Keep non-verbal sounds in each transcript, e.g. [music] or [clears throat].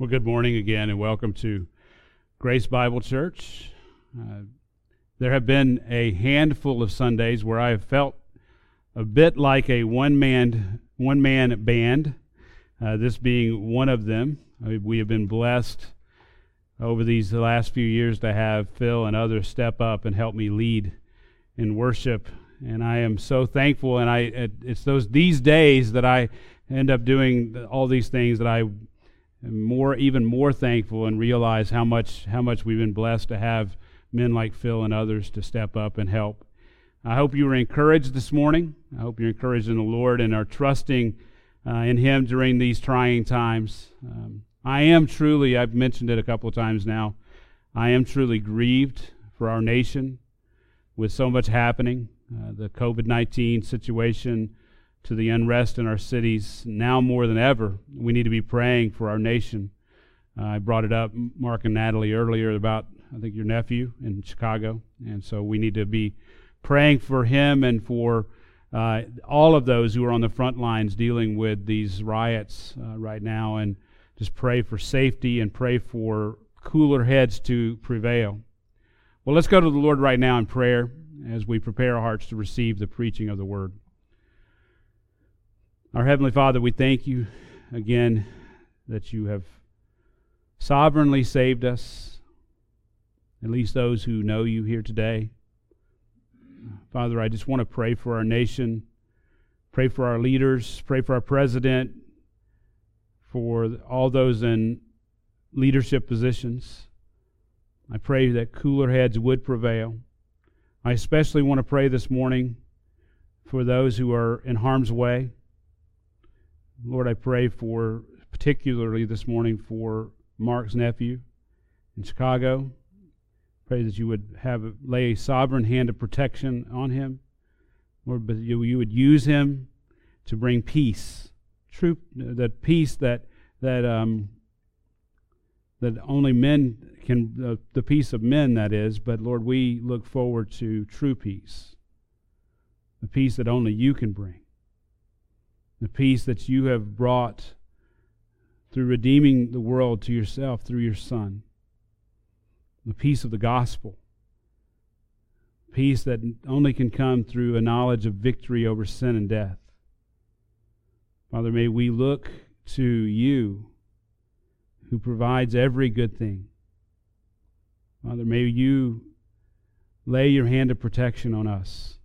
Well, good morning again, and welcome to Grace Bible Church. Uh, there have been a handful of Sundays where I have felt a bit like a one-man one-man band. Uh, this being one of them. Uh, we have been blessed over these last few years to have Phil and others step up and help me lead in worship, and I am so thankful. And I it's those these days that I end up doing all these things that I more even more thankful and realize how much how much we've been blessed to have men like Phil and others to step up and help. I hope you were encouraged this morning. I hope you're encouraged in the Lord and are trusting uh, in Him during these trying times. Um, I am truly, I've mentioned it a couple of times now, I am truly grieved for our nation with so much happening. Uh, the COVID 19 situation, to the unrest in our cities now more than ever. We need to be praying for our nation. Uh, I brought it up, Mark and Natalie, earlier about, I think, your nephew in Chicago. And so we need to be praying for him and for uh, all of those who are on the front lines dealing with these riots uh, right now. And just pray for safety and pray for cooler heads to prevail. Well, let's go to the Lord right now in prayer as we prepare our hearts to receive the preaching of the word. Our Heavenly Father, we thank you again that you have sovereignly saved us, at least those who know you here today. Father, I just want to pray for our nation, pray for our leaders, pray for our president, for all those in leadership positions. I pray that cooler heads would prevail. I especially want to pray this morning for those who are in harm's way Lord, I pray for, particularly this morning, for Mark's nephew in Chicago. Pray that you would have lay a sovereign hand of protection on him. Lord, but you, you would use him to bring peace, true, that peace that that um, that only men can, uh, the peace of men that is. But Lord, we look forward to true peace, the peace that only you can bring the peace that you have brought through redeeming the world to yourself through your Son, the peace of the gospel, peace that only can come through a knowledge of victory over sin and death. Father, may we look to you who provides every good thing. Father, may you lay your hand of protection on us.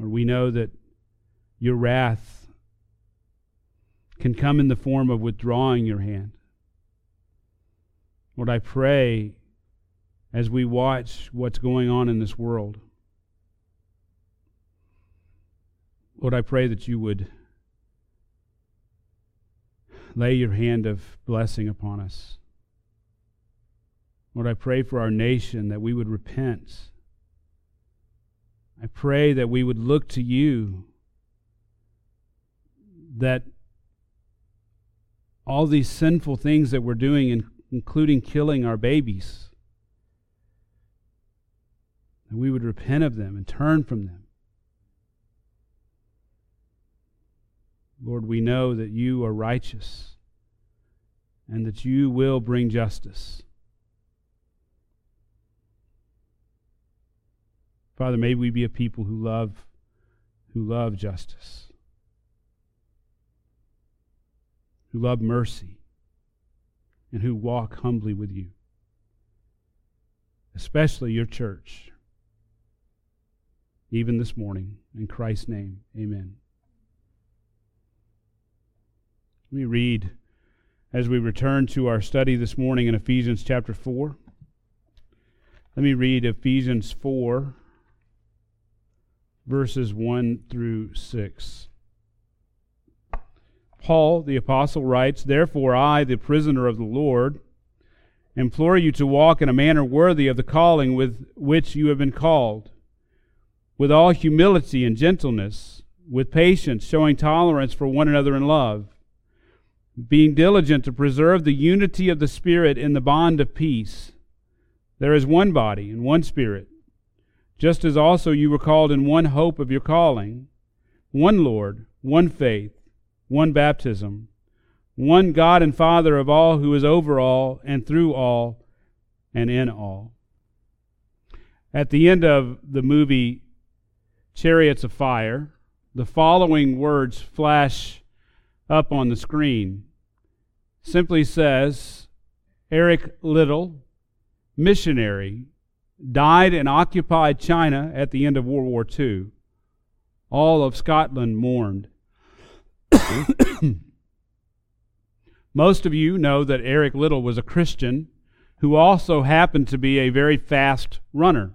Or we know that your wrath can come in the form of withdrawing your hand. Lord, I pray as we watch what's going on in this world, Lord, I pray that you would lay your hand of blessing upon us. Lord, I pray for our nation that we would repent. I pray that we would look to you that all these sinful things that we're doing, including killing our babies, that we would repent of them and turn from them. Lord, we know that you are righteous and that you will bring justice. Father, may we be a people who love who love justice. Who love mercy, and who walk humbly with you, especially your church. Even this morning, in Christ's name, amen. Let me read as we return to our study this morning in Ephesians chapter 4. Let me read Ephesians 4, verses 1 through 6. Paul, the apostle, writes, Therefore, I, the prisoner of the Lord, implore you to walk in a manner worthy of the calling with which you have been called, with all humility and gentleness, with patience, showing tolerance for one another in love, being diligent to preserve the unity of the Spirit in the bond of peace. There is one body and one Spirit, just as also you were called in one hope of your calling, one Lord, one faith one baptism, one God and Father of all, who is over all and through all and in all. At the end of the movie Chariots of Fire, the following words flash up on the screen. Simply says, Eric Liddell, missionary, died in occupied China at the end of World War II. All of Scotland mourned. [coughs] Most of you know that Eric Liddell was a Christian who also happened to be a very fast runner.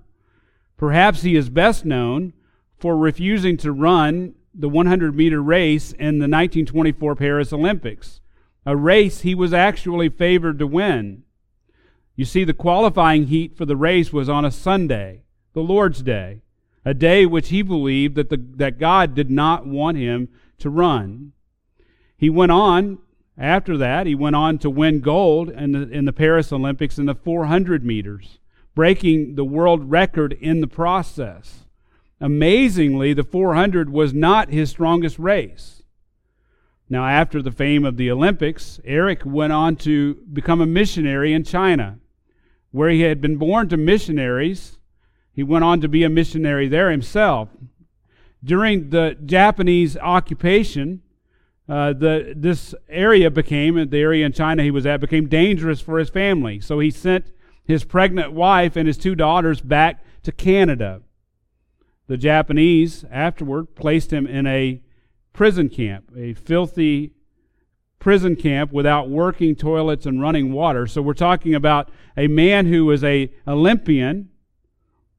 Perhaps he is best known for refusing to run the 100 meter race in the 1924 Paris Olympics, a race he was actually favored to win. You see, the qualifying heat for the race was on a Sunday, the Lord's Day, a day which he believed that, the, that God did not want him to run. He went on, after that, he went on to win gold in the, in the Paris Olympics in the 400 meters, breaking the world record in the process. Amazingly, the 400 was not his strongest race. Now, after the fame of the Olympics, Eric went on to become a missionary in China, where he had been born to missionaries. He went on to be a missionary there himself. During the Japanese occupation, uh, the, this area became, the area in China he was at, became dangerous for his family. So he sent his pregnant wife and his two daughters back to Canada. The Japanese afterward placed him in a prison camp, a filthy prison camp without working toilets and running water. So we're talking about a man who was a Olympian,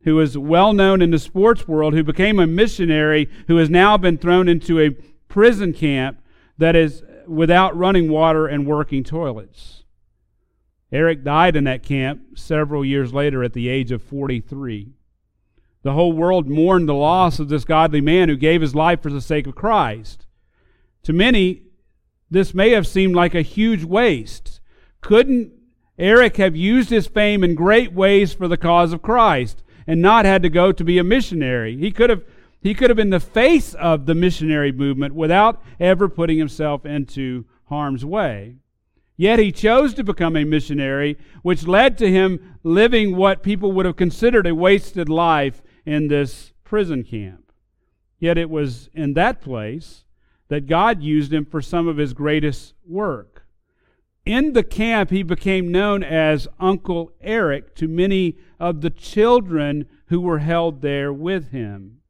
who was well known in the sports world, who became a missionary, who has now been thrown into a prison camp that is without running water and working toilets. Eric died in that camp several years later at the age of 43. The whole world mourned the loss of this godly man who gave his life for the sake of Christ. To many, this may have seemed like a huge waste. Couldn't Eric have used his fame in great ways for the cause of Christ and not had to go to be a missionary? He could have he could have been the face of the missionary movement without ever putting himself into harm's way. Yet he chose to become a missionary, which led to him living what people would have considered a wasted life in this prison camp. Yet it was in that place that God used him for some of his greatest work. In the camp, he became known as Uncle Eric to many of the children who were held there with him.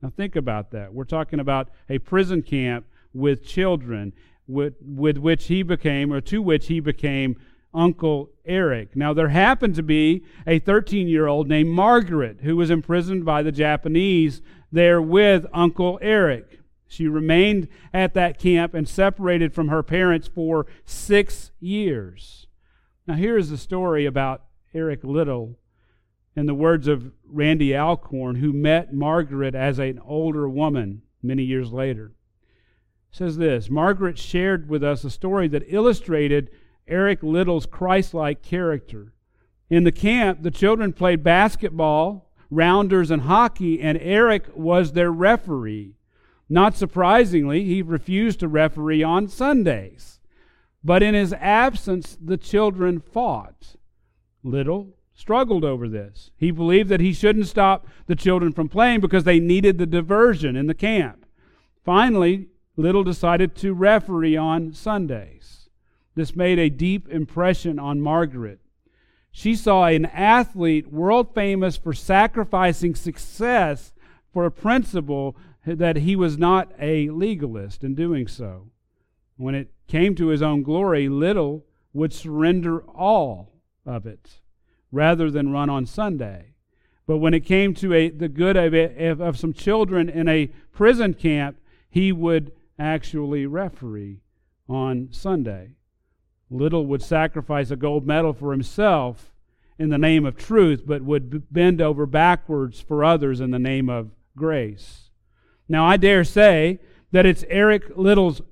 Now, think about that. We're talking about a prison camp with children with, with which he became, or to which he became Uncle Eric. Now, there happened to be a 13 year old named Margaret who was imprisoned by the Japanese there with Uncle Eric. She remained at that camp and separated from her parents for six years. Now, here is the story about Eric Liddell, in the words of Randy Alcorn, who met Margaret as an older woman many years later. says this Margaret shared with us a story that illustrated Eric Liddell's Christ like character. In the camp, the children played basketball, rounders, and hockey, and Eric was their referee. Not surprisingly, he refused to referee on Sundays. But in his absence, the children fought. Liddell struggled over this. He believed that he shouldn't stop the children from playing because they needed the diversion in the camp. Finally, Liddell decided to referee on Sundays. This made a deep impression on Margaret. She saw an athlete world famous for sacrificing success for a principle that he was not a legalist in doing so. When it came to his own glory, Liddell would surrender all of it rather than run on Sunday. But when it came to a, the good of, of some children in a prison camp, he would actually referee on Sunday. Liddell would sacrifice a gold medal for himself in the name of truth, but would bend over backwards for others in the name of grace. Now, I dare say that it's Eric Liddell's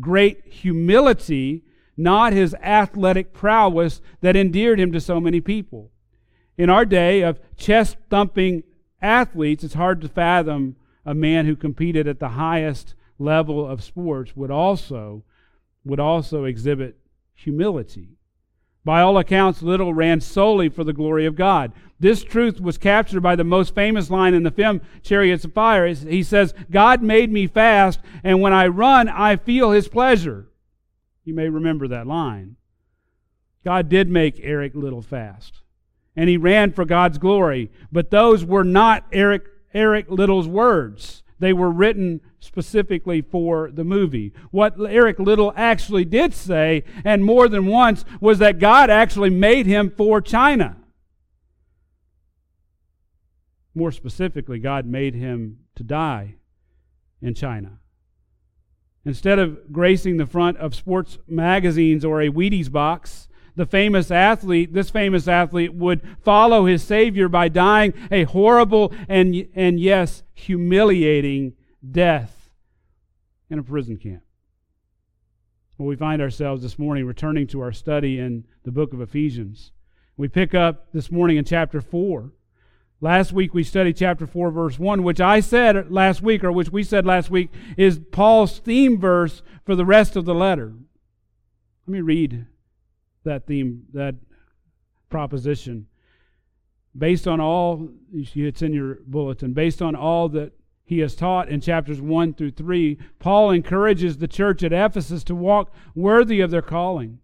great humility not his athletic prowess that endeared him to so many people. In our day of chest thumping athletes, it's hard to fathom a man who competed at the highest level of sports would also would also exhibit humility. By all accounts, Liddell ran solely for the glory of God. This truth was captured by the most famous line in the film, Chariots of Fire. He says, God made me fast, and when I run, I feel his pleasure. You may remember that line. God did make Eric Liddell fast, and he ran for God's glory, but those were not Eric, Eric Liddell's words. They were written specifically for the movie. What Eric Liddell actually did say, and more than once, was that God actually made him for China. More specifically, God made him to die in China. Instead of gracing the front of sports magazines or a Wheaties box, the famous athlete, this famous athlete would follow his Savior by dying a horrible and, and yes, humiliating death in a prison camp. Well, we find ourselves this morning returning to our study in the book of Ephesians. We pick up this morning in chapter 4. Last week we studied chapter 4, verse 1, which I said last week, or which we said last week, is Paul's theme verse for the rest of the letter. Let me read that theme, that proposition. Based on all, it's in your bulletin, based on all that he has taught in chapters 1 through 3, Paul encourages the church at Ephesus to walk worthy of their calling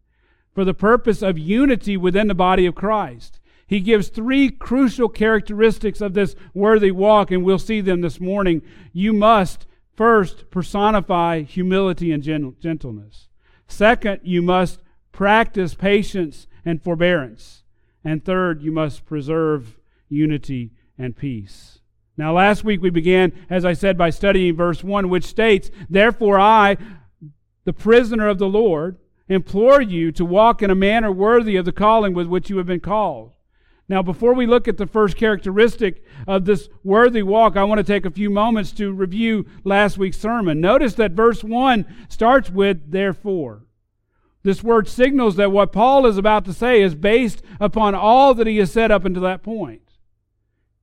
for the purpose of unity within the body of Christ. He gives three crucial characteristics of this worthy walk, and we'll see them this morning. You must first personify humility and gentleness. Second, you must practice patience and forbearance. And third, you must preserve unity and peace. Now, last week we began, as I said, by studying verse 1, which states, Therefore I, the prisoner of the Lord, implore you to walk in a manner worthy of the calling with which you have been called. Now, before we look at the first characteristic of this worthy walk, I want to take a few moments to review last week's sermon. Notice that verse 1 starts with, Therefore. This word signals that what Paul is about to say is based upon all that he has said up until that point.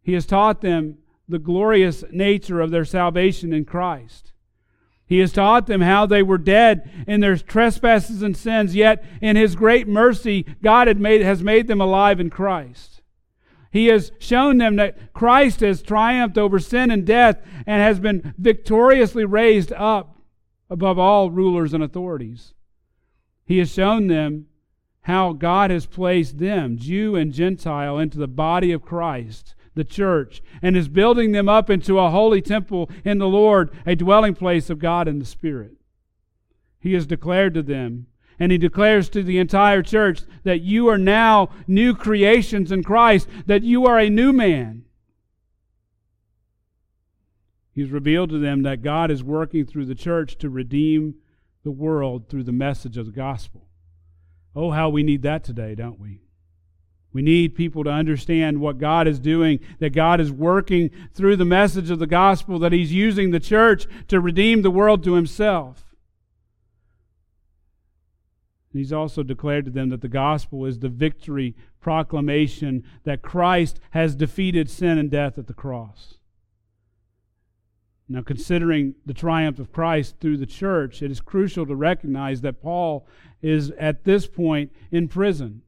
He has taught them the glorious nature of their salvation in Christ. He has taught them how they were dead in their trespasses and sins, yet in his great mercy, God made, has made them alive in Christ. He has shown them that Christ has triumphed over sin and death and has been victoriously raised up above all rulers and authorities. He has shown them how God has placed them, Jew and Gentile, into the body of Christ, the church, and is building them up into a holy temple in the Lord, a dwelling place of God in the Spirit. He has declared to them, and he declares to the entire church that you are now new creations in Christ, that you are a new man. He's revealed to them that God is working through the church to redeem the world through the message of the gospel. Oh, how we need that today, don't we? We need people to understand what God is doing, that God is working through the message of the gospel, that He's using the church to redeem the world to Himself. He's also declared to them that the gospel is the victory proclamation that Christ has defeated sin and death at the cross. Now, considering the triumph of Christ through the church, it is crucial to recognize that Paul is at this point in prison.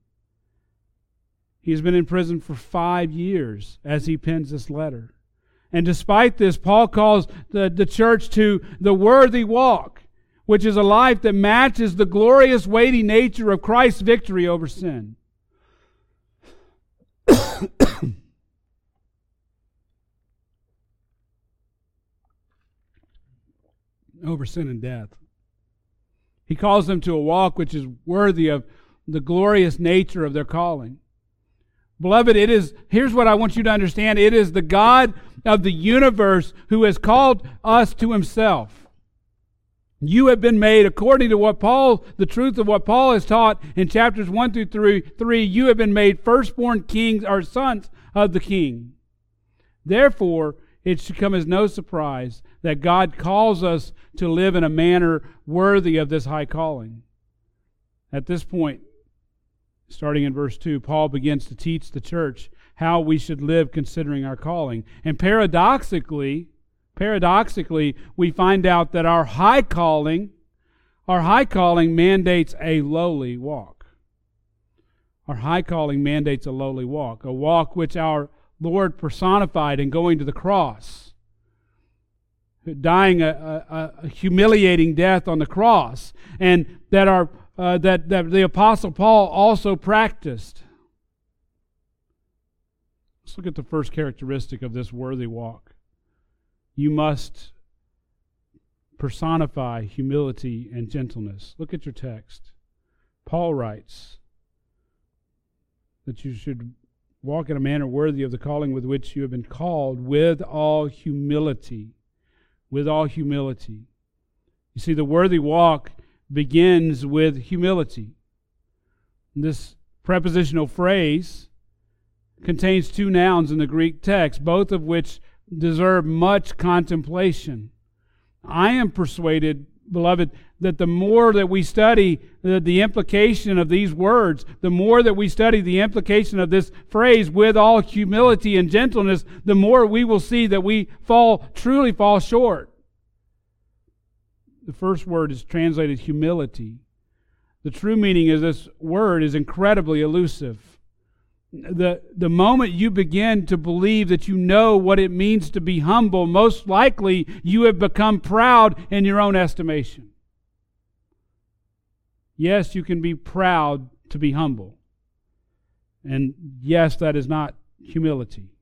He's been in prison for five years as he pens this letter. And despite this, Paul calls the, the church to the worthy walk, which is a life that matches the glorious, weighty nature of Christ's victory over sin. [coughs] [coughs] [coughs] over sin and death. He calls them to a walk which is worthy of the glorious nature of their calling. Beloved, it is, here's what I want you to understand it is the God of the universe who has called us to himself. You have been made according to what Paul, the truth of what Paul has taught in chapters 1 through 3, 3 you have been made firstborn kings or sons of the king. Therefore, it should come as no surprise that God calls us to live in a manner worthy of this high calling. At this point, starting in verse 2, Paul begins to teach the church how we should live considering our calling. And paradoxically, paradoxically, we find out that our high calling, our high calling mandates a lowly walk. Our high calling mandates a lowly walk, a walk which our Lord personified in going to the cross, dying a, a, a humiliating death on the cross, and that, our, uh, that, that the Apostle Paul also practiced. Let's look at the first characteristic of this worthy walk. You must personify humility and gentleness. Look at your text. Paul writes that you should walk in a manner worthy of the calling with which you have been called, with all humility. With all humility. You see, the worthy walk begins with humility. This prepositional phrase contains two nouns in the Greek text, both of which deserve much contemplation. I am persuaded, beloved, that the more that we study the, the, implication of these words, the more that we study the implication of this phrase with all humility and gentleness, the more we will see that we fall, truly fall short. The first word is translated humility. The true meaning of this word is incredibly elusive the, the moment you begin to believe that you know what it means to be humble, most likely you have become proud in your own estimation. Yes, you can be proud to be humble. And yes, that is not humility.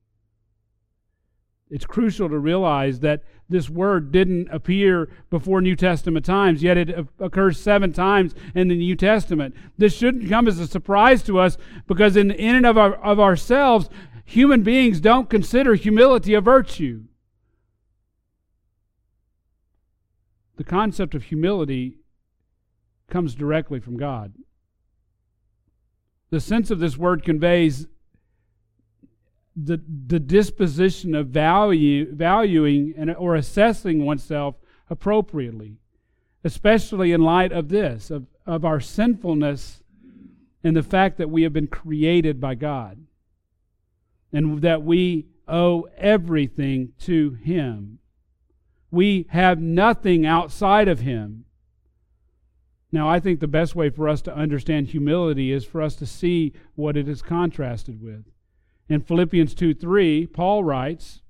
It's crucial to realize that this word didn't appear before New Testament times, yet it occurs seven times in the New Testament. This shouldn't come as a surprise to us because, in, in and of, our, of ourselves, human beings don't consider humility a virtue. The concept of humility comes directly from God. The sense of this word conveys the, the disposition of value, valuing and, or assessing oneself appropriately, especially in light of this, of, of our sinfulness and the fact that we have been created by God and that we owe everything to Him. We have nothing outside of Him. Now, I think the best way for us to understand humility is for us to see what it is contrasted with. In Philippians 2 3, Paul writes,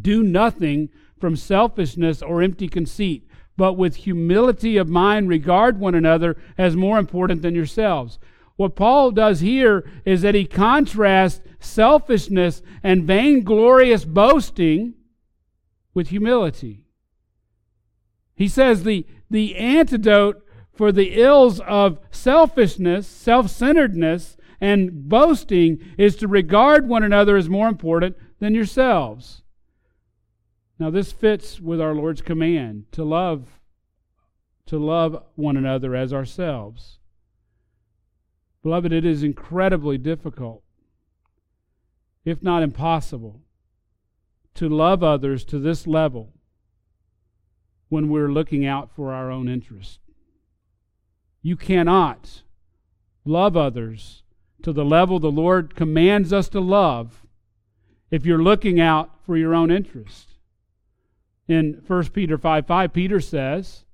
Do nothing from selfishness or empty conceit, but with humility of mind regard one another as more important than yourselves. What Paul does here is that he contrasts selfishness and vainglorious boasting with humility. He says the, the antidote for the ills of selfishness, self centeredness, and boasting is to regard one another as more important than yourselves. Now this fits with our Lord's command to love to love one another as ourselves. Beloved, it is incredibly difficult, if not impossible, to love others to this level when we're looking out for our own interest. You cannot love others to the level the Lord commands us to love if you're looking out for your own interest. In 1 Peter 5 5, Peter says,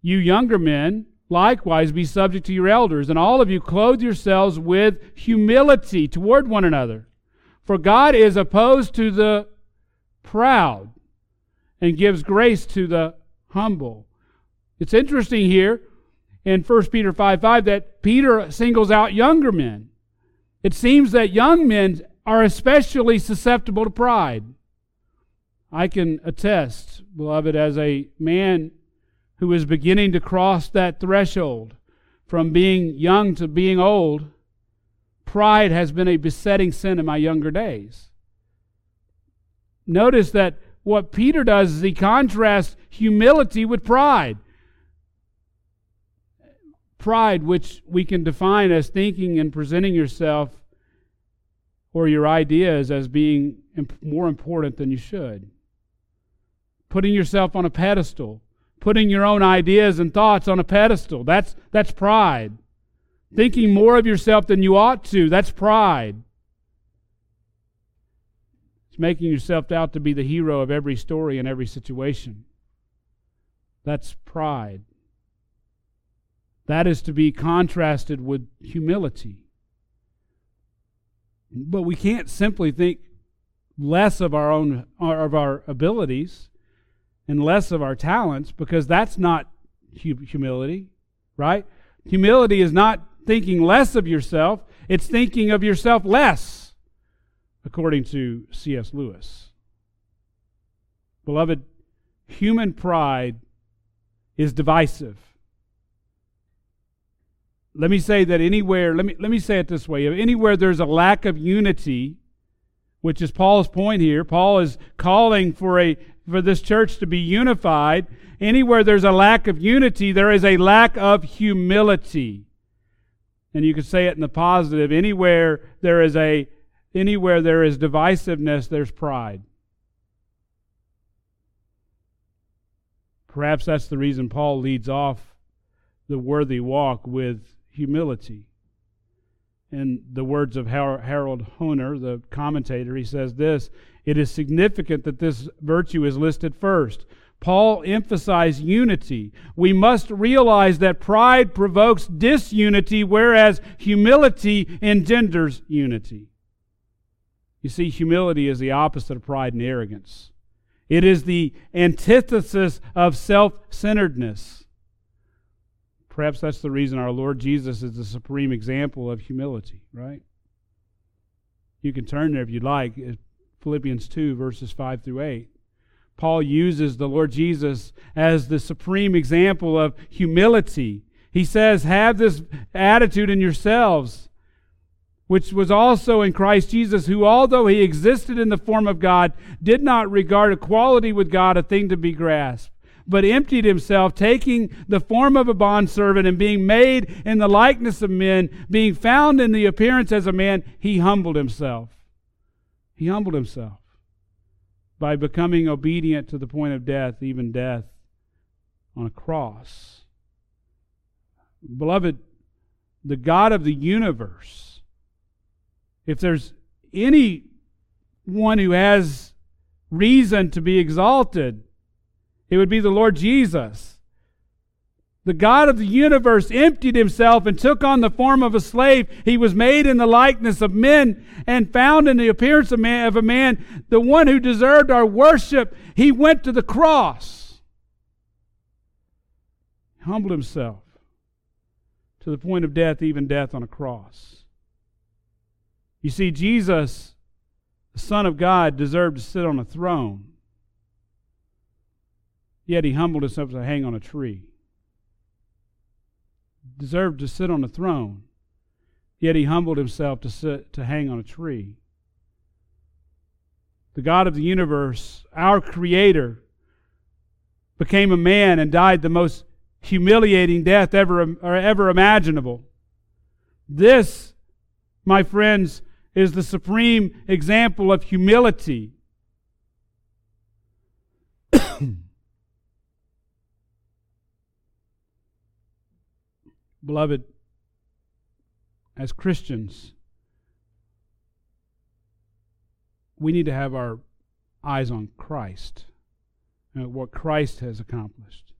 You younger men, likewise be subject to your elders, and all of you clothe yourselves with humility toward one another. For God is opposed to the proud and gives grace to the humble. It's interesting here in 1 Peter 5 5 that Peter singles out younger men. It seems that young men are especially susceptible to pride. I can attest, beloved, as a man who is beginning to cross that threshold from being young to being old, pride has been a besetting sin in my younger days. Notice that what Peter does is he contrasts humility with pride pride, which we can define as thinking and presenting yourself or your ideas as being more important than you should. Putting yourself on a pedestal, putting your own ideas and thoughts on a pedestal, that's, that's pride. Thinking more of yourself than you ought to, that's pride. It's making yourself out to be the hero of every story and every situation. That's pride. That is to be contrasted with humility. But we can't simply think less of our own uh, of our abilities and less of our talents because that's not humility, right? Humility is not thinking less of yourself, it's thinking of yourself less, according to C.S. Lewis. Beloved, human pride is divisive. Let me say that anywhere, let me, let me say it this way anywhere there's a lack of unity, which is Paul's point here, Paul is calling for, a, for this church to be unified. Anywhere there's a lack of unity, there is a lack of humility. And you could say it in the positive. Anywhere there is a anywhere there is divisiveness, there's pride. Perhaps that's the reason Paul leads off the worthy walk with humility. In the words of Harold Hoehner, the commentator, he says this It is significant that this virtue is listed first. Paul emphasized unity. We must realize that pride provokes disunity, whereas humility engenders unity. You see, humility is the opposite of pride and arrogance. It is the antithesis of self centeredness. Perhaps that's the reason our Lord Jesus is the supreme example of humility, right? You can turn there if you'd like. Uh, Philippians 2, verses 5 through 8. Paul uses the Lord Jesus as the supreme example of humility. He says, Have this attitude in yourselves which was also in Christ Jesus, who, although he existed in the form of God, did not regard equality with God a thing to be grasped, but emptied himself, taking the form of a bondservant and being made in the likeness of men, being found in the appearance as a man, he humbled himself. He humbled himself by becoming obedient to the point of death, even death on a cross. Beloved, the God of the universe, if there's any one who has reason to be exalted, it would be the Lord Jesus. The God of the universe emptied himself and took on the form of a slave. He was made in the likeness of men and found in the appearance of, man, of a man, the one who deserved our worship. He went to the cross, humbled himself to the point of death, even death on a cross. You see, Jesus, the Son of God, deserved to sit on a throne. Yet he humbled himself to hang on a tree. Deserved to sit on a throne. Yet he humbled himself to sit to hang on a tree. The God of the universe, our creator, became a man and died the most humiliating death ever, ever imaginable. This, my friends, is the supreme example of humility. [coughs] Beloved, as Christians, we need to have our eyes on Christ and what Christ has accomplished.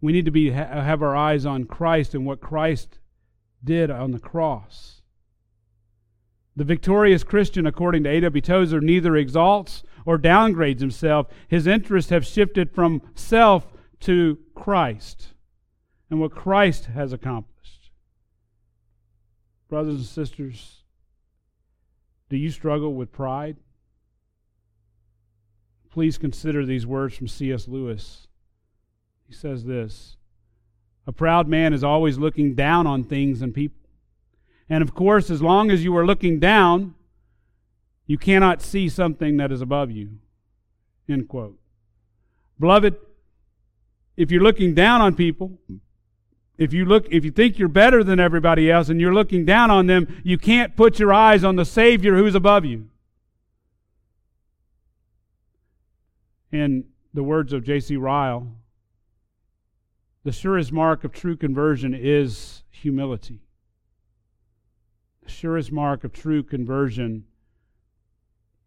We need to be have our eyes on Christ and what Christ did on the cross. The victorious Christian, according to A.W. Tozer, neither exalts or downgrades himself. His interests have shifted from self to Christ and what Christ has accomplished. Brothers and sisters, do you struggle with pride? Please consider these words from C.S. Lewis. He says this A proud man is always looking down on things and people. And of course, as long as you are looking down, you cannot see something that is above you. End quote. Beloved, if you're looking down on people, if you look if you think you're better than everybody else and you're looking down on them, you can't put your eyes on the Savior who's above you. In the words of J.C. Ryle, the surest mark of true conversion is humility. Surest mark of true conversion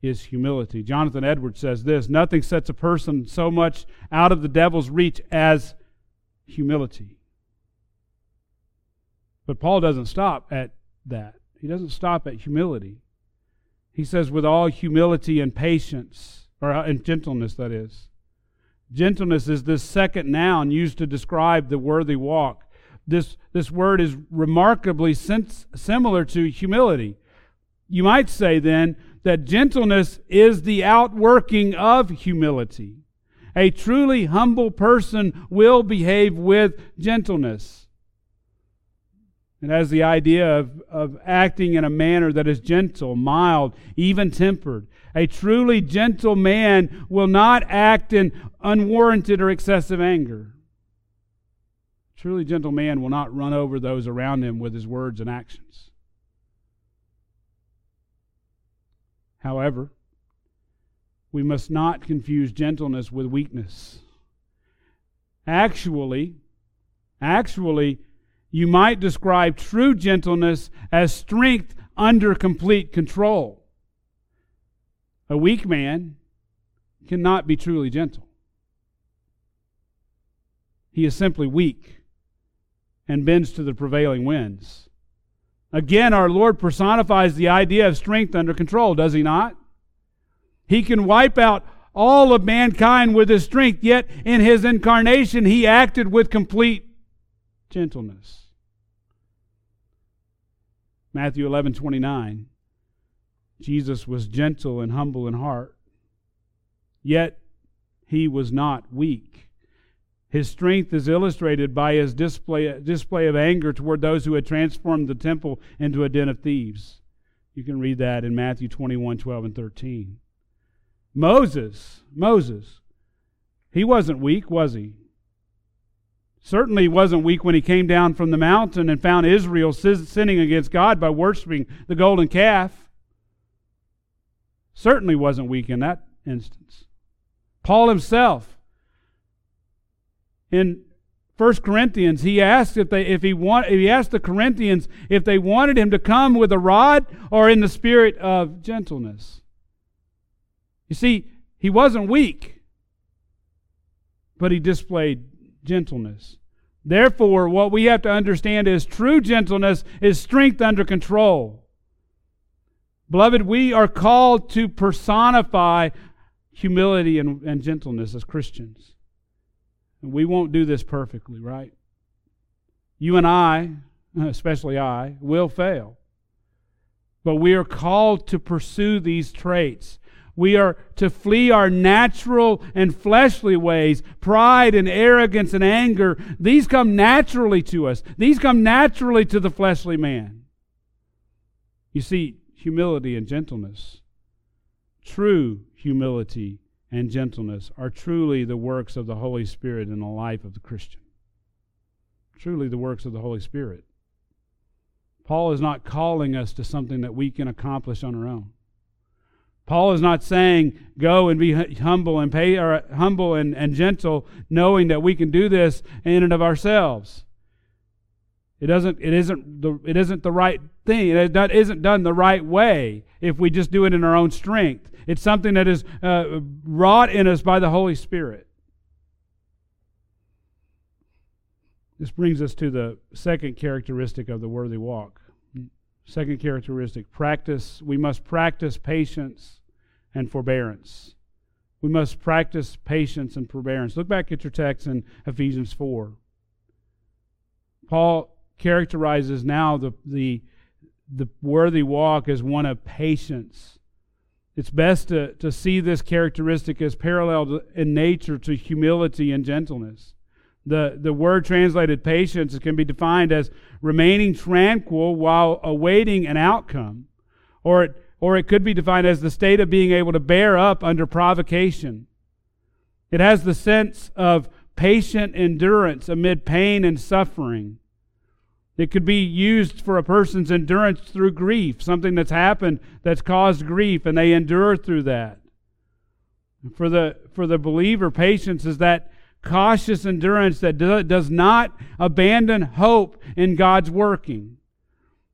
is humility. Jonathan Edwards says this Nothing sets a person so much out of the devil's reach as humility. But Paul doesn't stop at that. He doesn't stop at humility. He says, with all humility and patience, or uh, and gentleness, that is. Gentleness is this second noun used to describe the worthy walk. This, this word is remarkably similar to humility. You might say then that gentleness is the outworking of humility. A truly humble person will behave with gentleness. It has the idea of, of acting in a manner that is gentle, mild, even tempered. A truly gentle man will not act in unwarranted or excessive anger. Truly gentle man will not run over those around him with his words and actions. However, we must not confuse gentleness with weakness. Actually, actually, you might describe true gentleness as strength under complete control. A weak man cannot be truly gentle. He is simply weak and bends to the prevailing winds. Again, our Lord personifies the idea of strength under control, does he not? He can wipe out all of mankind with his strength, yet in his incarnation, he acted with complete gentleness. Matthew 11 29. Jesus was gentle and humble in heart, yet he was not weak. His strength is illustrated by his display, display of anger toward those who had transformed the temple into a den of thieves. You can read that in Matthew 21 12 and 13. Moses, Moses, he wasn't weak, was he? Certainly wasn't weak when he came down from the mountain and found Israel sinning against God by worshiping the golden calf. Certainly wasn't weak in that instance. Paul himself, in 1 Corinthians, he asked if they if he want he asked the Corinthians if they wanted him to come with a rod or in the spirit of gentleness. You see, he wasn't weak, but he displayed gentleness. Therefore, what we have to understand is true gentleness is strength under control. Beloved, we are called to personify humility and, and gentleness as Christians. And we won't do this perfectly, right? You and I, [laughs] especially I, will fail. But we are called to pursue these traits we are to flee our natural and fleshly ways, pride and arrogance and anger. These come naturally to us, these come naturally to the fleshly man. You see, humility and gentleness, true humility and gentleness, are truly the works of the Holy Spirit in the life of the Christian. Truly the works of the Holy Spirit. Paul is not calling us to something that we can accomplish on our own. Paul is not saying go and be humble and pay or humble and, and gentle, knowing that we can do this in and of ourselves. It doesn't. It isn't the. It isn't the right thing. It isn't done the right way if we just do it in our own strength. It's something that is uh, wrought in us by the Holy Spirit. This brings us to the second characteristic of the worthy walk. Second characteristic practice. We must practice patience and forbearance. We must practice patience and forbearance. Look back at your text in Ephesians 4. Paul characterizes now the, the, the worthy walk as one of patience. It's best to, to see this characteristic as parallel in nature to humility and gentleness. The, the word translated patience can be defined as remaining tranquil while awaiting an outcome, or it, or it could be defined as the state of being able to bear up under provocation. It has the sense of patient endurance amid pain and suffering. It could be used for a person's endurance through grief, something that's happened that's caused grief, and they endure through that. For the, for the believer, patience is that cautious endurance that do, does not abandon hope in God's working.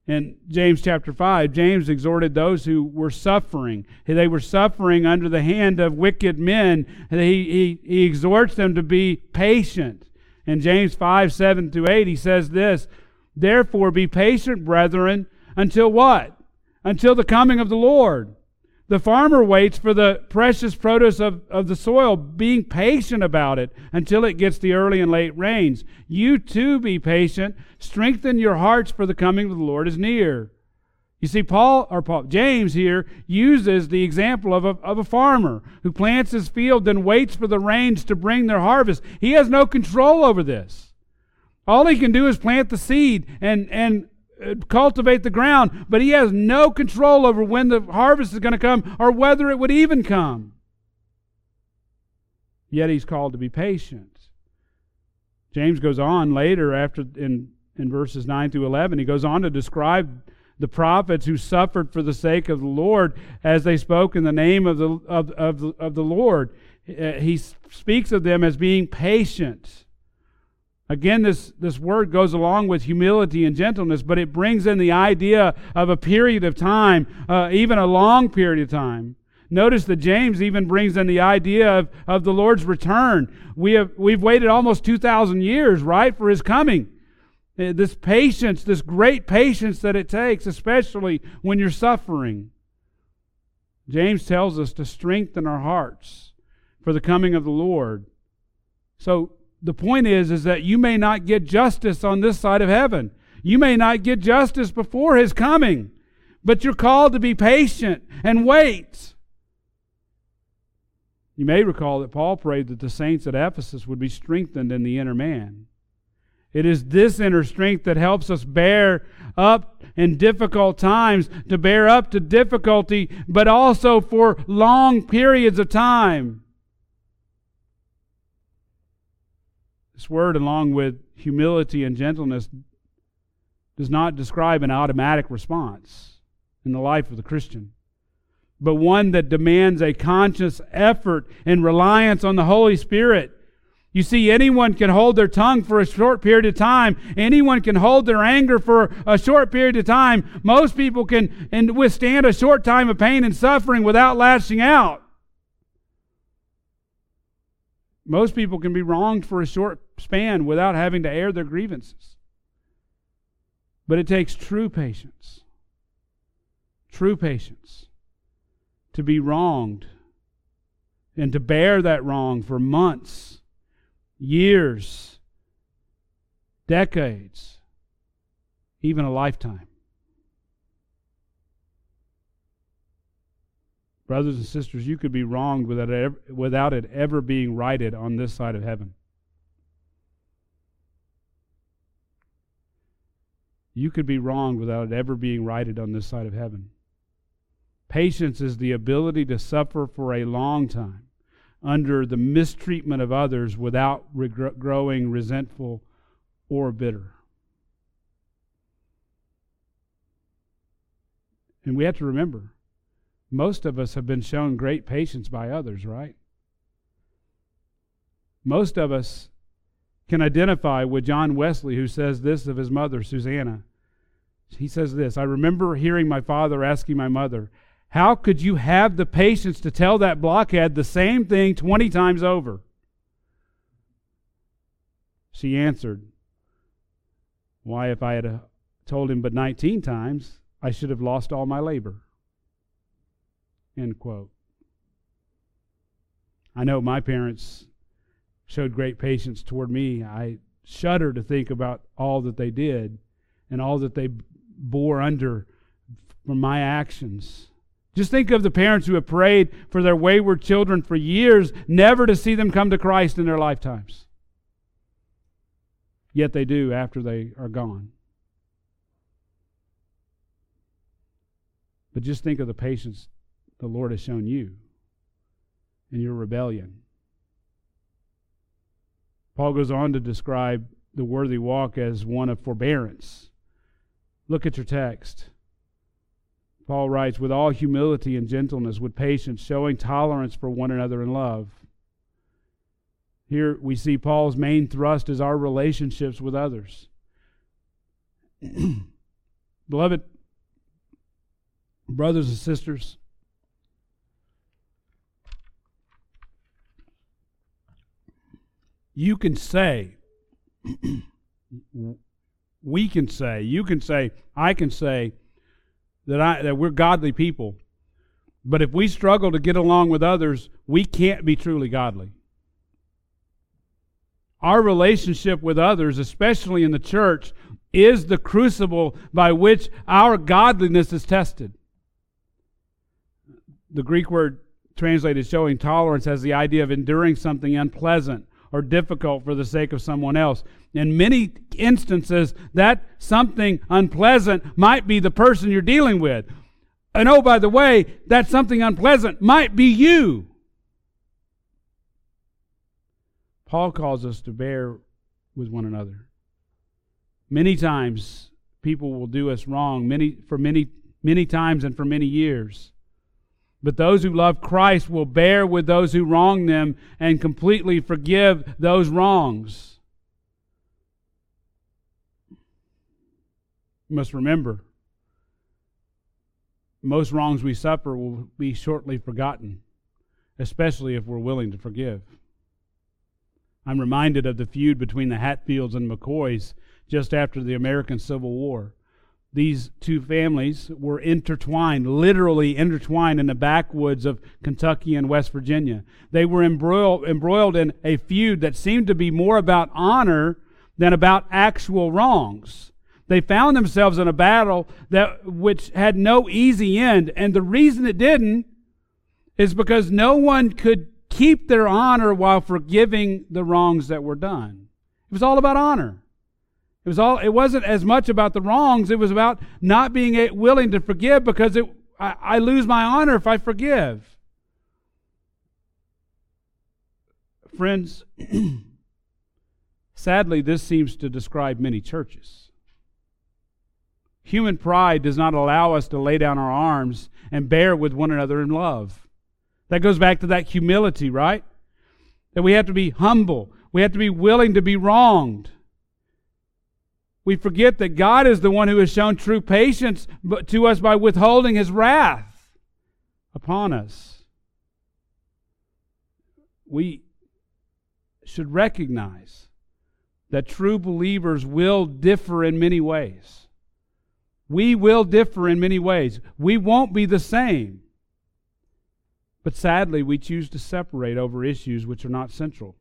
In James chapter 5, James exhorted those who were suffering. They were suffering under the hand of wicked men. He, he, he exhorts them to be patient. In James 5, 7 to 8, he says this Therefore, be patient, brethren, until what? Until the coming of the Lord. The farmer waits for the precious produce of, of the soil, being patient about it until it gets the early and late rains. You too be patient. Strengthen your hearts, for the coming of the Lord is near. You see, Paul or Paul, James here uses the example of a, of a farmer who plants his field then waits for the rains to bring their harvest. He has no control over this. All he can do is plant the seed and, and uh, cultivate the ground, but he has no control over when the harvest is going to come or whether it would even come. Yet he's called to be patient. James goes on later after in, in verses 9 through 11, he goes on to describe the prophets who suffered for the sake of the Lord as they spoke in the name of the, of, of, of the Lord. Uh, he speaks of them as being patient Again, this, this word goes along with humility and gentleness, but it brings in the idea of a period of time, uh, even a long period of time. Notice that James even brings in the idea of, of the Lord's return. We have, we've waited almost 2,000 years, right, for his coming. Uh, this patience, this great patience that it takes, especially when you're suffering. James tells us to strengthen our hearts for the coming of the Lord. So the point is is that you may not get justice on this side of heaven. You may not get justice before his coming, but you're called to be patient and wait. You may recall that Paul prayed that the saints at Ephesus would be strengthened in the inner man. It is this inner strength that helps us bear up in difficult times, to bear up to difficulty, but also for long periods of time. This word, along with humility and gentleness, does not describe an automatic response in the life of the Christian, but one that demands a conscious effort and reliance on the Holy Spirit. You see, anyone can hold their tongue for a short period of time. Anyone can hold their anger for a short period of time. Most people can and withstand a short time of pain and suffering without lashing out. Most people can be wronged for a short span without having to air their grievances. But it takes true patience, true patience, to be wronged and to bear that wrong for months, years, decades, even a lifetime. Brothers and sisters, you could be wronged without it, ever, without it ever being righted on this side of heaven. You could be wrong without it ever being righted on this side of heaven. Patience is the ability to suffer for a long time under the mistreatment of others without regr- growing resentful or bitter. And we have to remember most of us have been shown great patience by others, right? Most of us can identify with John Wesley, who says this of his mother, Susanna. He says this I remember hearing my father asking my mother, How could you have the patience to tell that blockhead the same thing 20 times over? She answered, Why, if I had uh, told him but 19 times, I should have lost all my labor. End quote. I know my parents showed great patience toward me. I shudder to think about all that they did and all that they bore under from my actions. Just think of the parents who have prayed for their wayward children for years, never to see them come to Christ in their lifetimes. Yet they do after they are gone. But just think of the patience the Lord has shown you in your rebellion. Paul goes on to describe the worthy walk as one of forbearance. Look at your text. Paul writes, with all humility and gentleness, with patience, showing tolerance for one another in love. Here we see Paul's main thrust is our relationships with others. [clears throat] Beloved brothers and sisters, you can say we can say, you can say, I can say that I that we're godly people. But if we struggle to get along with others, we can't be truly godly. Our relationship with others, especially in the church, is the crucible by which our godliness is tested. The Greek word translated showing tolerance has the idea of enduring something unpleasant or difficult for the sake of someone else. In many instances, that something unpleasant might be the person you're dealing with. And oh, by the way, that something unpleasant might be you. Paul calls us to bear with one another. Many times people will do us wrong, many for many many times and for many years. But those who love Christ will bear with those who wrong them and completely forgive those wrongs. You must remember most wrongs we suffer will be shortly forgotten, especially if we're willing to forgive. I'm reminded of the feud between the Hatfields and McCoys just after the American Civil War. These two families were intertwined, literally intertwined in the backwoods of Kentucky and West Virginia. They were embroiled, embroiled in a feud that seemed to be more about honor than about actual wrongs. They found themselves in a battle that which had no easy end, and the reason it didn't is because no one could keep their honor while forgiving the wrongs that were done. It was all about honor. It was all it wasn't as much about the wrongs, it was about not being willing to forgive because it, I, I lose my honor if I forgive. Friends, [clears throat] sadly, this seems to describe many churches. Human pride does not allow us to lay down our arms and bear with one another in love. That goes back to that humility, right? That we have to be humble. We have to be willing to be wronged. We forget that God is the one who has shown true patience to us by withholding his wrath upon us. We should recognize that true believers will differ in many ways. We will differ in many ways. We won't be the same. But sadly, we choose to separate over issues which are not central.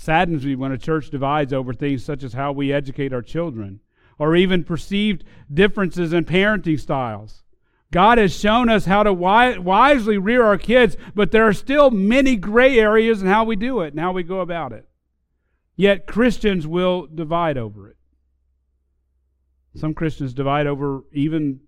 Saddens me when a church divides over things such as how we educate our children or even perceived differences in parenting styles. God has shown us how to wisely rear our kids, but there are still many gray areas in how we do it and how we go about it. Yet Christians will divide over it. Some Christians divide over even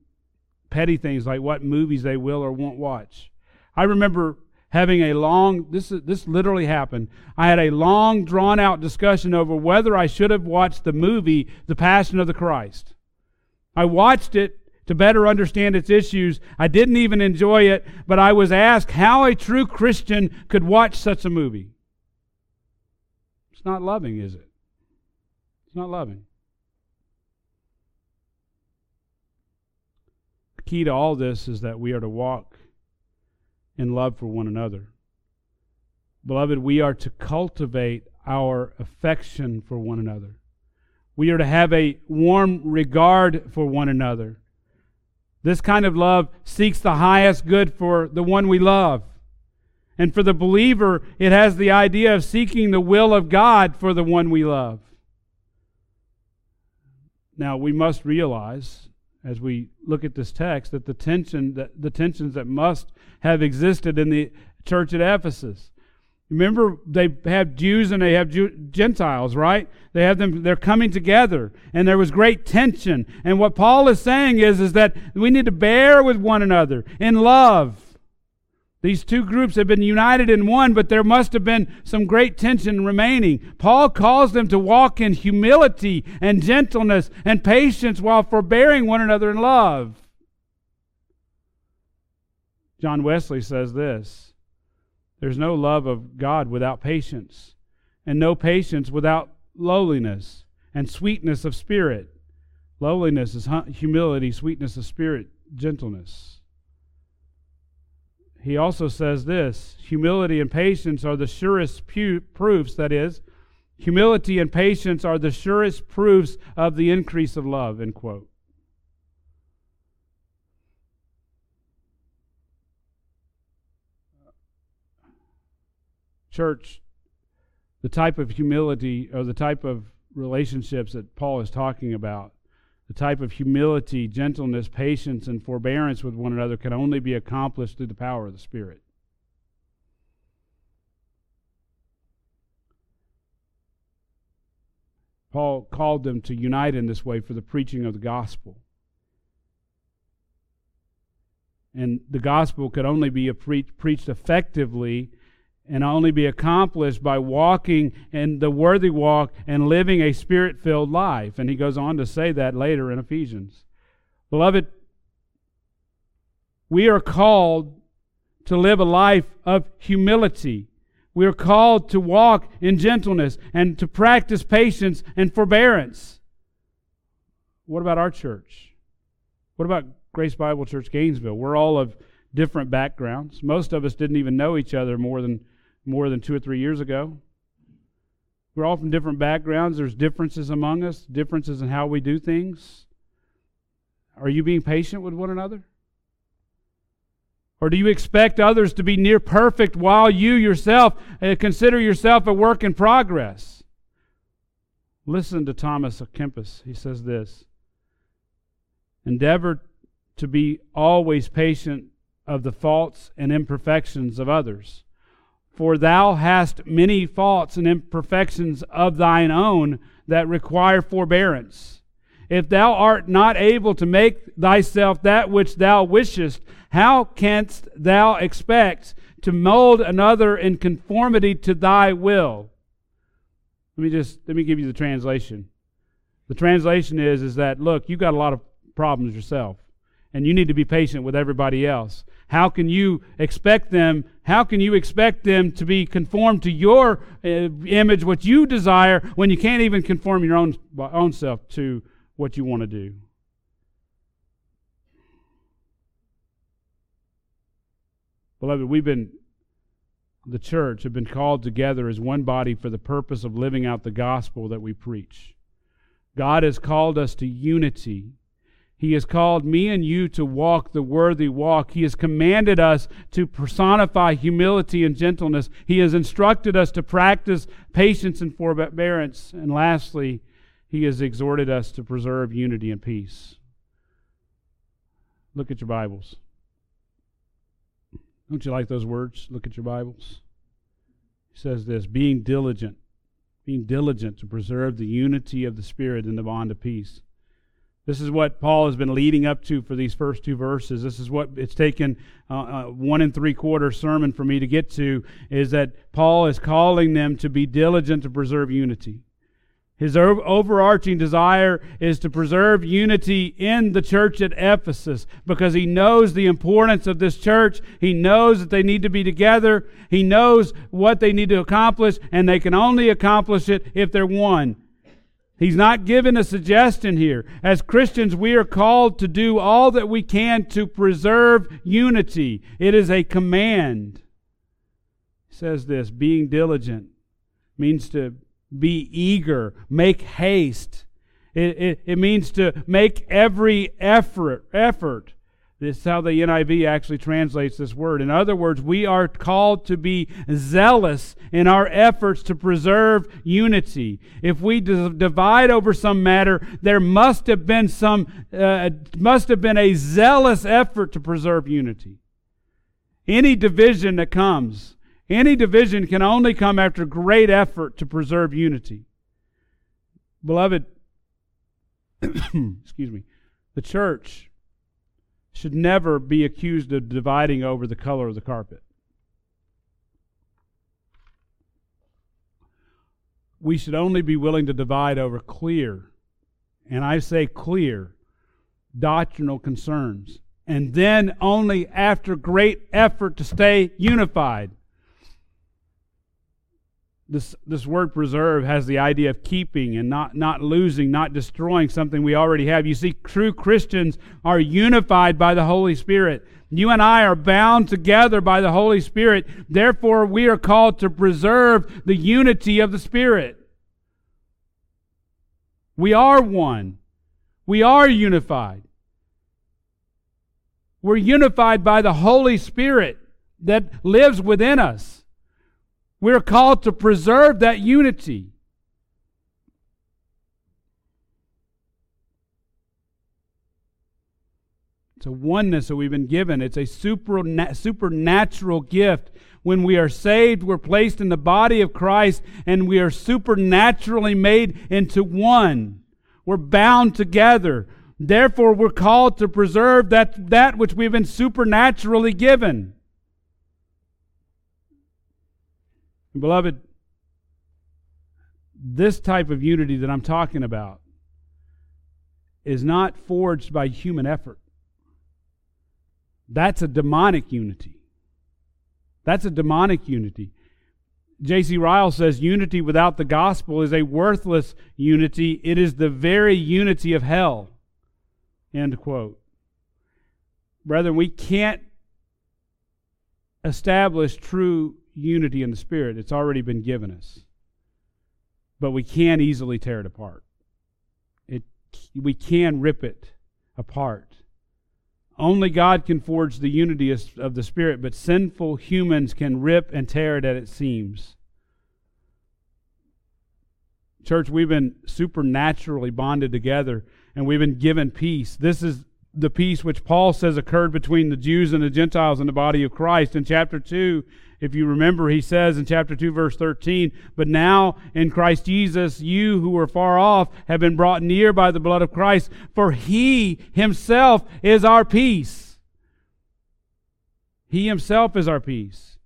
petty things like what movies they will or won't watch. I remember having a long this this literally happened. I had a long drawn out discussion over whether I should have watched the movie The Passion of the Christ. I watched it to better understand its issues. I didn't even enjoy it, but I was asked how a true Christian could watch such a movie. It's not loving, is it? It's not loving. The key to all this is that we are to walk in love for one another. Beloved, we are to cultivate our affection for one another. We are to have a warm regard for one another. This kind of love seeks the highest good for the one we love. And for the believer, it has the idea of seeking the will of God for the one we love. Now, we must realize as we look at this text that the tension that the tensions that must have existed in the church at Ephesus. Remember, they have Jews and they have Jew, Gentiles, right? They have them. They're coming together, and there was great tension. And what Paul is saying is, is that we need to bear with one another in love these two groups have been united in one, but there must have been some great tension remaining. Paul calls them to walk in humility and gentleness and patience while forbearing one another in love. John Wesley says this There's no love of God without patience, and no patience without lowliness and sweetness of spirit. Lowliness is humility, sweetness of spirit, gentleness he also says this humility and patience are the surest pu- proofs, that is, Humility and patience are the surest proofs of the increase of love, end quote. Church, the type of humility or the type of relationships that Paul is talking about, the type of humility, gentleness, patience, and forbearance with one another can only be accomplished through the power of the Spirit. Paul called them to unite in this way for the preaching of the gospel. And the gospel could only be pre- preached effectively and only be accomplished by walking in the worthy walk and living a spirit filled life. And he goes on to say that later in Ephesians. Beloved, we are called to live a life of humility we are called to walk in gentleness and to practice patience and forbearance. What about our church? What about Grace Bible Church Gainesville? We're all of different backgrounds. Most of us didn't even know each other more than more than 2 or 3 years ago. We're all from different backgrounds. There's differences among us, differences in how we do things. Are you being patient with one another? Or do you expect others to be near perfect while you yourself uh, consider yourself a work in progress? Listen to Thomas Kempis. He says this Endeavor to be always patient of the faults and imperfections of others. For thou hast many faults and imperfections of thine own that require forbearance. If thou art not able to make thyself that which thou wishest, how canst thou expect to mold another in conformity to thy will? Let me just let me give you the translation. The translation is is that look, you got a lot of problems yourself and you need to be patient with everybody else. How can you expect them? How can you expect them to be conformed to your uh, image, what you desire, when you can't even conform your own own self to what you want to do? Beloved, we've been, the church, have been called together as one body for the purpose of living out the gospel that we preach. God has called us to unity. He has called me and you to walk the worthy walk. He has commanded us to personify humility and gentleness. He has instructed us to practice patience and forbearance. And lastly, He has exhorted us to preserve unity and peace. Look at your Bibles. Don't you like those words? Look at your Bibles. He says this being diligent, being diligent to preserve the unity of the Spirit in the bond of peace. This is what Paul has been leading up to for these first two verses. This is what it's taken uh, uh, one and three quarter sermon for me to get to, is that Paul is calling them to be diligent to preserve unity. His overarching desire is to preserve unity in the church at Ephesus because he knows the importance of this church. He knows that they need to be together. He knows what they need to accomplish, and they can only accomplish it if they're one. He's not giving a suggestion here. As Christians, we are called to do all that we can to preserve unity. It is a command. He says this being diligent means to be eager, make haste. It, it, it means to make every effort. Effort. This is how the NIV actually translates this word. In other words, we are called to be zealous in our efforts to preserve unity. If we divide over some matter, there must have been some, uh, must have been a zealous effort to preserve unity. Any division that comes any division can only come after great effort to preserve unity. Beloved, [coughs] excuse me, the church should never be accused of dividing over the color of the carpet. We should only be willing to divide over clear, and I say clear, doctrinal concerns. And then only after great effort to stay unified this this word preserve has the idea of keeping and not not losing, not destroying something we already have. You see, true Christians are unified by the Holy Spirit. You and I are bound together by the Holy Spirit. Therefore, we are called to preserve the unity of the Spirit. We are one. We are unified. We're unified by the Holy Spirit that lives within us. We're called to preserve that unity. It's a oneness that we've been given. It's a super, supernatural gift. When we are saved, we're placed in the body of Christ and we are supernaturally made into one. We're bound together. Therefore, we're called to preserve that, that which we've been supernaturally given. Beloved, this type of unity that I'm talking about is not forged by human effort. That's a demonic unity. That's a demonic unity. J.C. Ryle says unity without the gospel is a worthless unity. It is the very unity of hell. End quote. Brethren, we can't establish true unity in the Spirit. It's already been given us. But we can easily tear it apart. It, we can rip it apart. Only God can forge the unity of the Spirit, but sinful humans can rip and tear it at its seams. Church, we've been supernaturally bonded together and we've been given peace. This is the peace which Paul says occurred between the Jews and the Gentiles in the body of Christ. In chapter 2, if you remember, he says in chapter 2, verse 13, But now in Christ Jesus, you who were far off have been brought near by the blood of Christ, for he himself is our peace. He himself is our peace.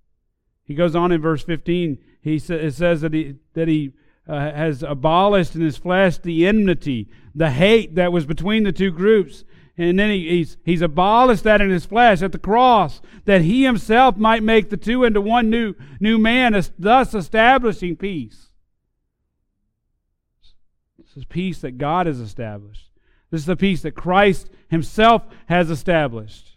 He goes on in verse 15, he sa- it says that he, that he uh, has abolished in his flesh the enmity, the hate that was between the two groups and then he, he's, he's abolished that in his flesh at the cross, that he himself might make the two into one new, new man, thus establishing peace. This is peace that God has established. This is the peace that Christ himself has established.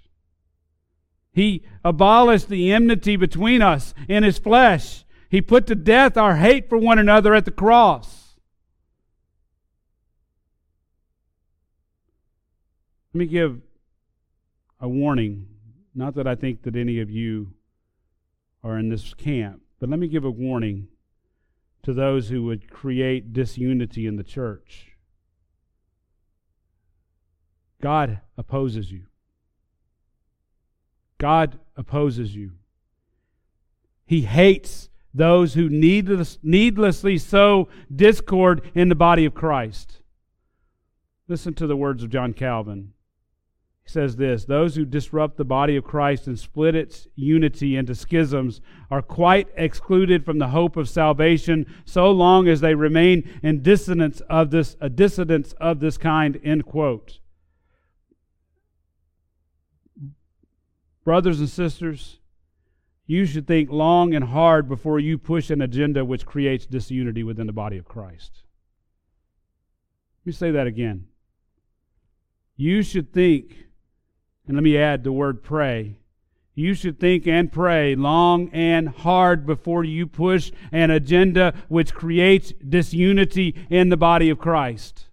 He abolished the enmity between us in his flesh. He put to death our hate for one another at the cross. Let me give a warning. Not that I think that any of you are in this camp, but let me give a warning to those who would create disunity in the church. God opposes you. God opposes you. He hates those who needless, needlessly sow discord in the body of Christ. Listen to the words of John Calvin. Says this Those who disrupt the body of Christ and split its unity into schisms are quite excluded from the hope of salvation so long as they remain in dissonance of this, a dissidence of this kind. End quote. Brothers and sisters, you should think long and hard before you push an agenda which creates disunity within the body of Christ. Let me say that again. You should think and let me add the word pray. You should think and pray long and hard before you push an agenda which creates disunity in the body of Christ.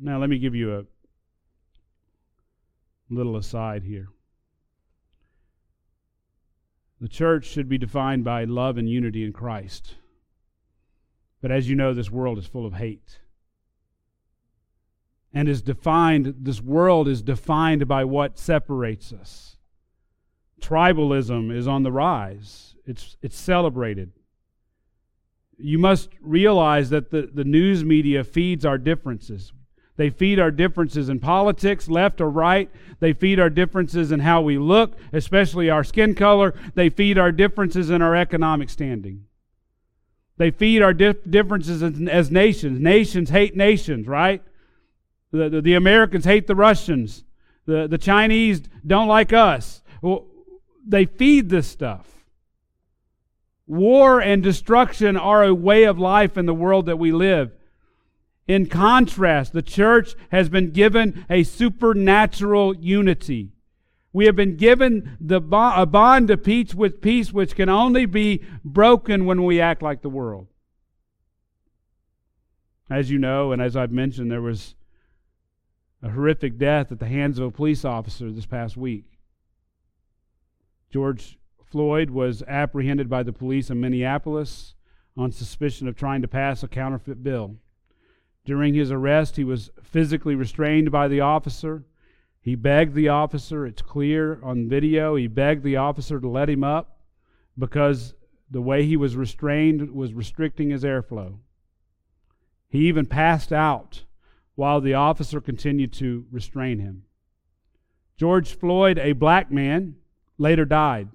Now, let me give you a little aside here. The church should be defined by love and unity in Christ. But as you know, this world is full of hate and is defined, this world is defined by what separates us. Tribalism is on the rise, it's, it's celebrated. You must realize that the, the news media feeds our differences. They feed our differences in politics, left or right. They feed our differences in how we look, especially our skin color. They feed our differences in our economic standing. They feed our dif- differences as nations. Nations hate nations, right? The, the, the, Americans hate the Russians. The, the Chinese don't like us. Well, they feed this stuff. War and destruction are a way of life in the world that we live. In contrast, the church has been given a supernatural unity. We have been given the a bond of peace, with peace which can only be broken when we act like the world. As you know, and as I've mentioned, there was a horrific death at the hands of a police officer this past week. George Floyd was apprehended by the police in Minneapolis on suspicion of trying to pass a counterfeit bill. During his arrest, he was physically restrained by the officer. He begged the officer, it's clear on video, he begged the officer to let him up because the way he was restrained was restricting his airflow. He even passed out while the officer continued to restrain him. George Floyd, a black man, later died.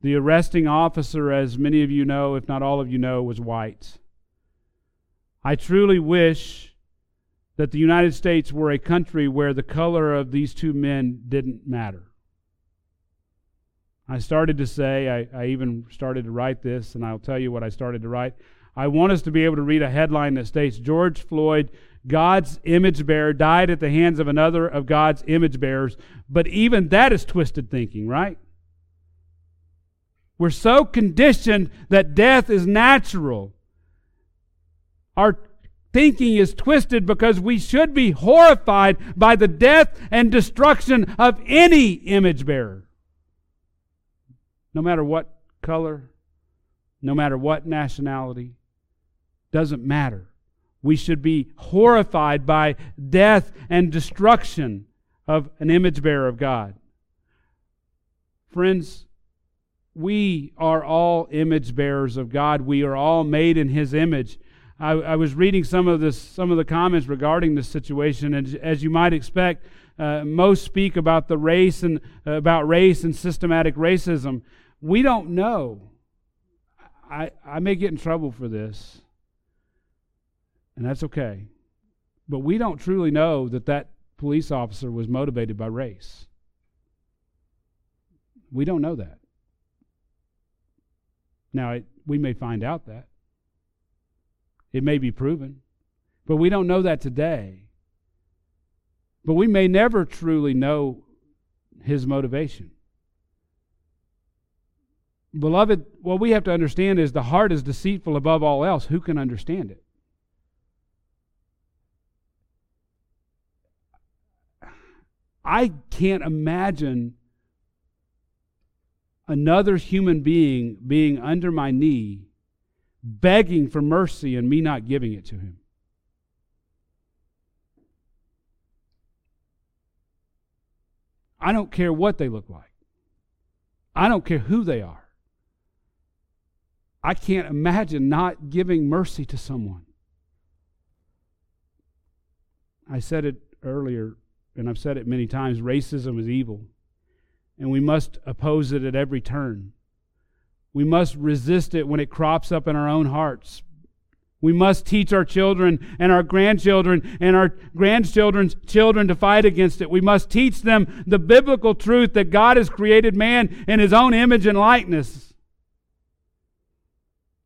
The arresting officer, as many of you know, if not all of you know, was white. I truly wish that the United States were a country where the color of these two men didn't matter. I started to say, I, I, even started to write this, and I'll tell you what I started to write. I want us to be able to read a headline that states George Floyd, God's image bearer, died at the hands of another of God's image bearers. But even that is twisted thinking, right? We're so conditioned that death is natural. Our thinking is twisted because we should be horrified by the death and destruction of any image bearer. No matter what color, no matter what nationality, doesn't matter. We should be horrified by death and destruction of an image bearer of God. Friends, we are all image bearers of God. We are all made in His image. I, I, was reading some of this, some of the comments regarding this situation, and as you might expect, uh, most speak about the race and uh, about race and systematic racism. We don't know. I, I may get in trouble for this, and that's okay. But we don't truly know that that police officer was motivated by race. We don't know that. Now, it, we may find out that. It may be proven. But we don't know that today. But we may never truly know his motivation. Beloved, what we have to understand is the heart is deceitful above all else. Who can understand it? I can't imagine another human being being under my knee, begging for mercy and me not giving it to him. I don't care what they look like. I don't care who they are. I can't imagine not giving mercy to someone. I said it earlier, and I've said it many times racism is evil and we must oppose it at every turn. We must resist it when it crops up in our own hearts. We must teach our children and our grandchildren and our grandchildren's children to fight against it. We must teach them the biblical truth that God has created man in his own image and likeness.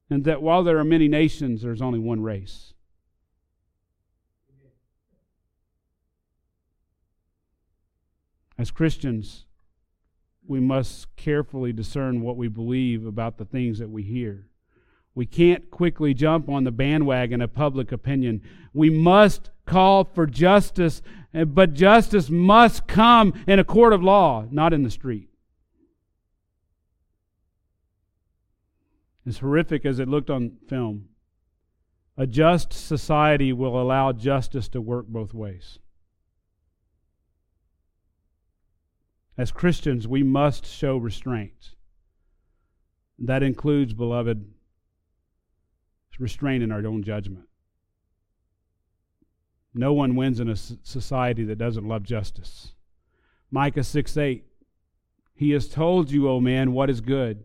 And that while there are many nations, there's only one race. As Christians, we must carefully discern what we believe about the things that we hear. We can't quickly jump on the bandwagon of public opinion. We must call for justice, eh, but justice must come in a court of law, not in the street. As horrific as it looked on film, a just society will allow justice to work both ways. As Christians, we must show restraint. That includes, beloved, restraint in our own judgment. No one wins in a society that doesn't love justice. Micah 6 8. He has told you, O man, what is good.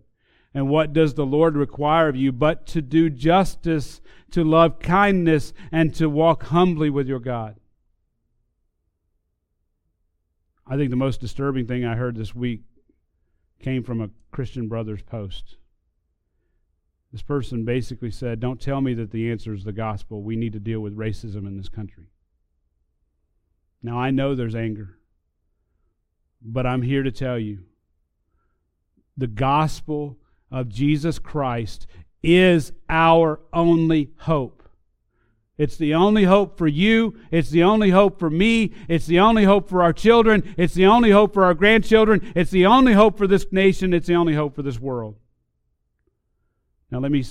And what does the Lord require of you but to do justice, to love kindness, and to walk humbly with your God? I think the most disturbing thing I heard this week came from a Christian Brothers post. This person basically said, Don't tell me that the answer is the gospel. We need to deal with racism in this country. Now, I know there's anger. But I'm here to tell you the gospel of Jesus Christ is our only hope. It's the only hope for you. It's the only hope for me. It's the only hope for our children. It's the only hope for our grandchildren. It's the only hope for this nation. It's the only hope for this world. Now, let me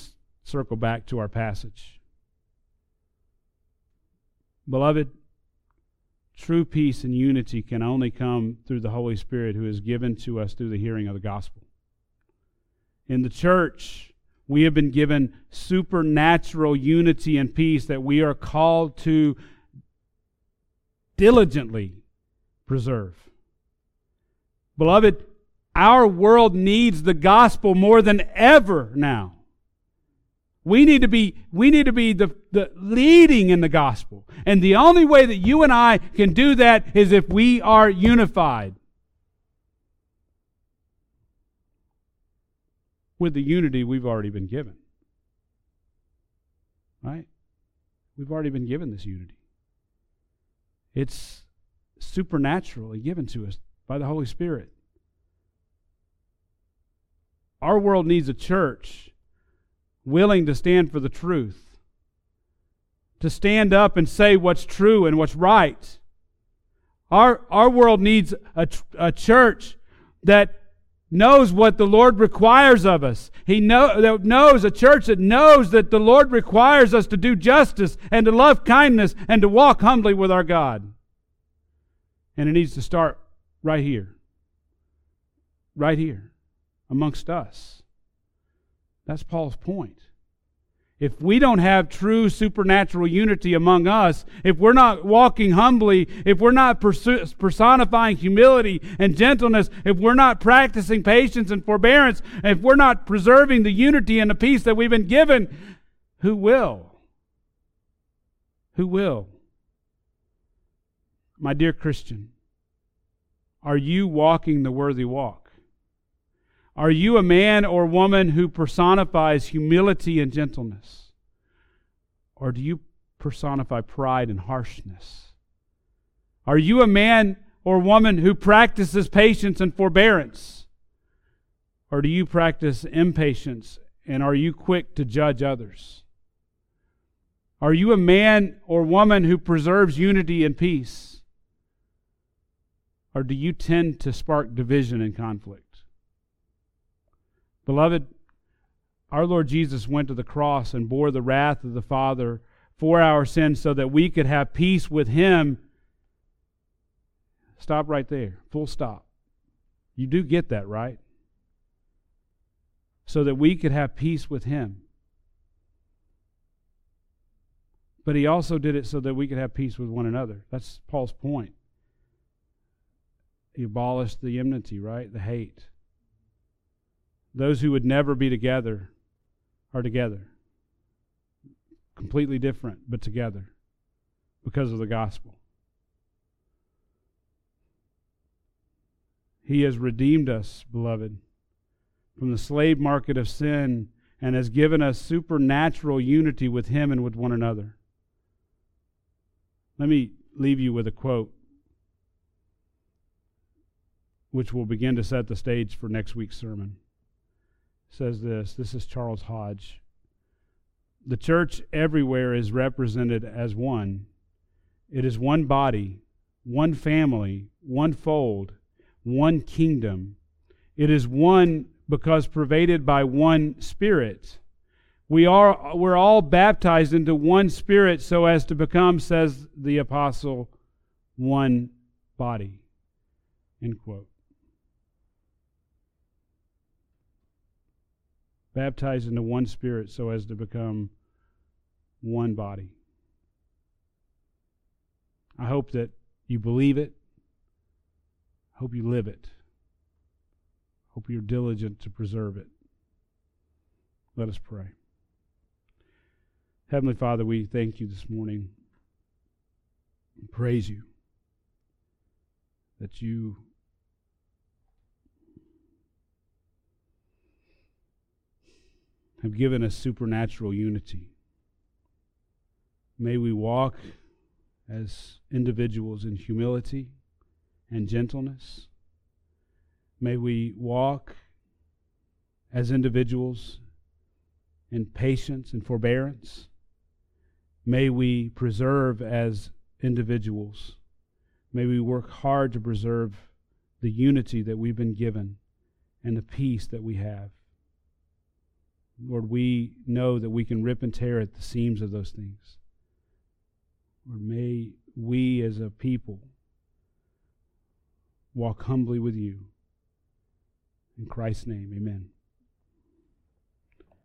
circle back to our passage. Beloved, true peace and unity can only come through the Holy Spirit who is given to us through the hearing of the gospel. In the church, we have been given supernatural unity and peace that we are called to diligently preserve. Beloved, our world needs the gospel more than ever now. We need to be, we need to be the, the leading in the gospel. And the only way that you and I can do that is if we are unified. With the unity we've already been given. Right? We've already been given this unity. It's supernaturally given to us by the Holy Spirit. Our world needs a church willing to stand for the truth, to stand up and say what's true and what's right. Our, our world needs a, a church that knows what the Lord requires of us. He know, knows, a church that knows that the Lord requires us to do justice and to love kindness and to walk humbly with our God. And it needs to start right here. Right here, amongst us. That's Paul's point. If we don't have true supernatural unity among us, if we're not walking humbly, if we're not personifying humility and gentleness, if we're not practicing patience and forbearance, if we're not preserving the unity and the peace that we've been given, who will? Who will? My dear Christian, are you walking the worthy walk? Are you a man or woman who personifies humility and gentleness? Or do you personify pride and harshness? Are you a man or woman who practices patience and forbearance? Or do you practice impatience and are you quick to judge others? Are you a man or woman who preserves unity and peace? Or do you tend to spark division and conflict? Beloved, our Lord Jesus went to the cross and bore the wrath of the Father for our sins so that we could have peace with Him. Stop right there. Full stop. You do get that, right? So that we could have peace with Him. But He also did it so that we could have peace with one another. That's Paul's point. He abolished the enmity, right? The hate. Those who would never be together are together. Completely different, but together because of the gospel. He has redeemed us, beloved, from the slave market of sin and has given us supernatural unity with Him and with one another. Let me leave you with a quote which will begin to set the stage for next week's sermon says this this is Charles Hodge. The church everywhere is represented as one. It is one body, one family, one fold, one kingdom. It is one because pervaded by one spirit. We are we're all baptized into one spirit so as to become, says the apostle, one body. End quote. Baptized into one spirit so as to become one body. I hope that you believe it. Hope you live it. Hope you're diligent to preserve it. Let us pray. Heavenly Father, we thank you this morning and praise you that you have given us supernatural unity. May we walk as individuals in humility and gentleness May we walk as individuals in patience and forbearance. May we preserve as individuals. May we work hard to preserve the unity that we've been given and the peace that we have. Lord, we know that we can rip and tear at the seams of those things. Lord, may we as a people walk humbly with you. In Christ's name, amen.